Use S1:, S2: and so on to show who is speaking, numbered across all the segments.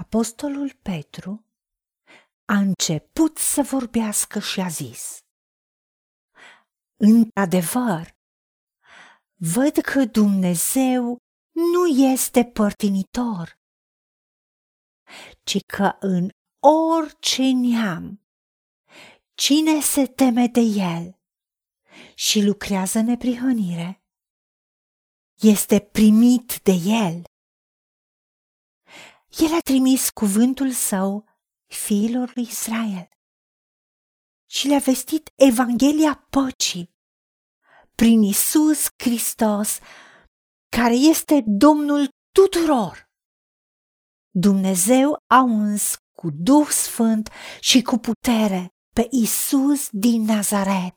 S1: Apostolul Petru a început să vorbească și a zis: Într-adevăr, văd că Dumnezeu nu este părtinitor, ci că în orice neam, cine se teme de el și lucrează neprihănire, este primit de el. El a trimis cuvântul său fiilor lui Israel și le-a vestit Evanghelia păcii prin Isus Hristos, care este Domnul tuturor. Dumnezeu a uns cu Duh Sfânt și cu putere pe Isus din Nazaret,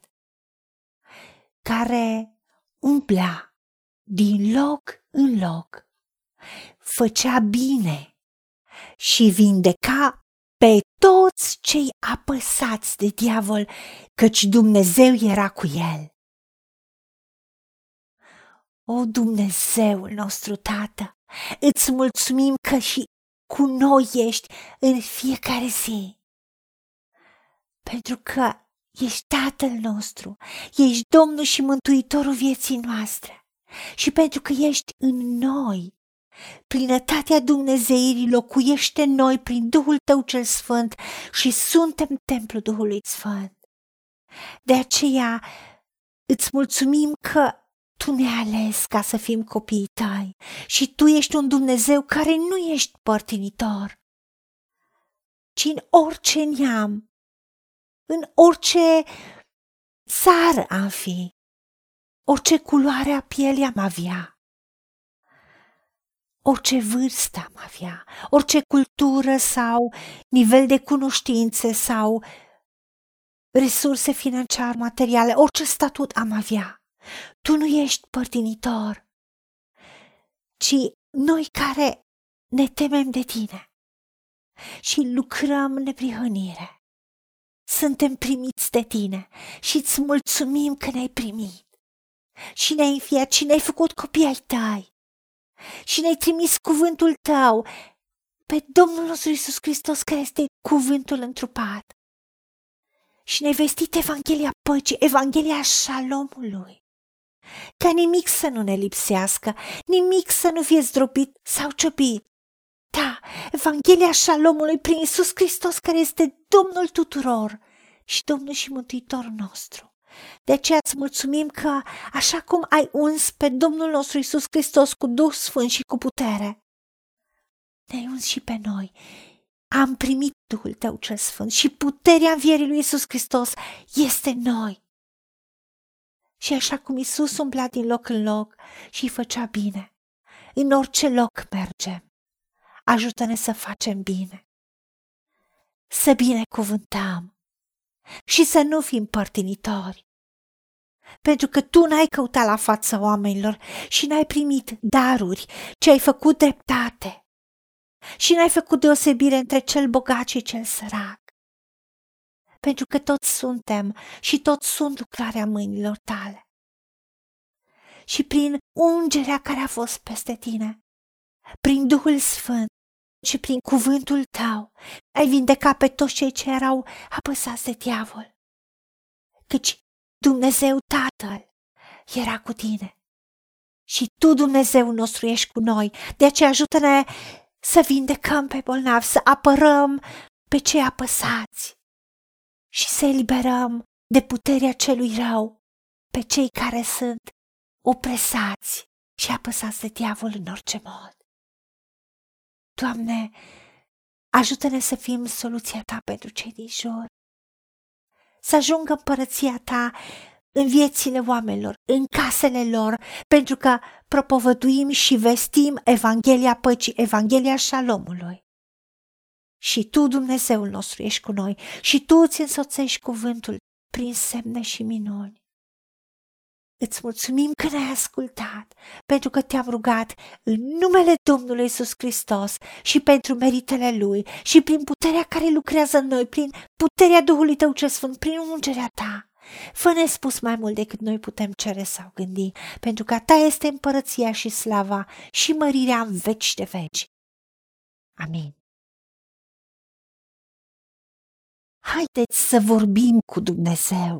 S1: care umplea din loc în loc, făcea bine și vindeca pe toți cei apăsați de diavol, căci Dumnezeu era cu el. O Dumnezeul nostru, Tată, îți mulțumim că și cu noi ești în fiecare zi. Pentru că ești Tatăl nostru, ești Domnul și Mântuitorul vieții noastre și pentru că ești în noi. Plinătatea Dumnezeirii locuiește în noi prin Duhul Tău cel Sfânt și suntem templul Duhului Sfânt. De aceea îți mulțumim că tu ne-ai ales ca să fim copiii tăi și tu ești un Dumnezeu care nu ești părtinitor, ci în orice neam, în orice țară am fi, orice culoare a pielii am avea, orice vârstă am avea, orice cultură sau nivel de cunoștințe sau resurse financiare, materiale, orice statut am avea. Tu nu ești părtinitor, ci noi care ne temem de tine și lucrăm neprihănire. Suntem primiți de tine și îți mulțumim că ne-ai primit și ne-ai înfiat și ne-ai făcut copii ai tăi și ne-ai trimis cuvântul tău pe Domnul nostru Iisus Hristos care este cuvântul întrupat și ne-ai vestit Evanghelia păcii, Evanghelia șalomului ca nimic să nu ne lipsească, nimic să nu fie zdrobit sau ciopit. Da, Evanghelia șalomului prin Iisus Hristos care este Domnul tuturor și Domnul și Mântuitorul nostru. De aceea îți mulțumim că, așa cum ai uns pe Domnul nostru Iisus Hristos cu Duh Sfânt și cu putere, ne-ai uns și pe noi. Am primit Duhul Tău cel Sfânt și puterea învierii lui Iisus Hristos este în noi. Și așa cum Isus umblea din loc în loc și făcea bine, în orice loc mergem, ajută-ne să facem bine, să binecuvântăm și să nu fim părtinitori. Pentru că tu n-ai căutat la fața oamenilor și n-ai primit daruri, ci ai făcut dreptate și n-ai făcut deosebire între cel bogat și cel sărac pentru că toți suntem și toți sunt lucrarea mâinilor tale. Și prin ungerea care a fost peste tine, prin Duhul Sfânt și prin cuvântul tău, ai vindecat pe toți cei ce erau apăsați de diavol. Căci Dumnezeu Tatăl era cu tine. Și tu, Dumnezeu nostru, ești cu noi. De aceea ajută-ne să vindecăm pe bolnavi, să apărăm pe cei apăsați și să eliberăm de puterea celui rău pe cei care sunt opresați și apăsați de diavol în orice mod. Doamne, ajută-ne să fim soluția Ta pentru cei din jur, să ajungă împărăția Ta în viețile oamenilor, în casele lor, pentru că propovăduim și vestim Evanghelia păcii, Evanghelia șalomului și tu, Dumnezeul nostru, ești cu noi și tu îți însoțești cuvântul prin semne și minuni. Îți mulțumim că ne-ai ascultat, pentru că te-am rugat în numele Domnului Isus Hristos și pentru meritele Lui și prin puterea care lucrează în noi, prin puterea Duhului Tău ce Sfânt, prin ungerea Ta. Fă ne spus mai mult decât noi putem cere sau gândi, pentru că Ta este împărăția și slava și mărirea în veci de veci. Amin. Haideți să vorbim cu Dumnezeu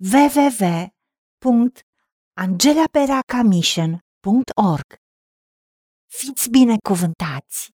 S1: www.angelaperacamission.org. Fiți binecuvântați!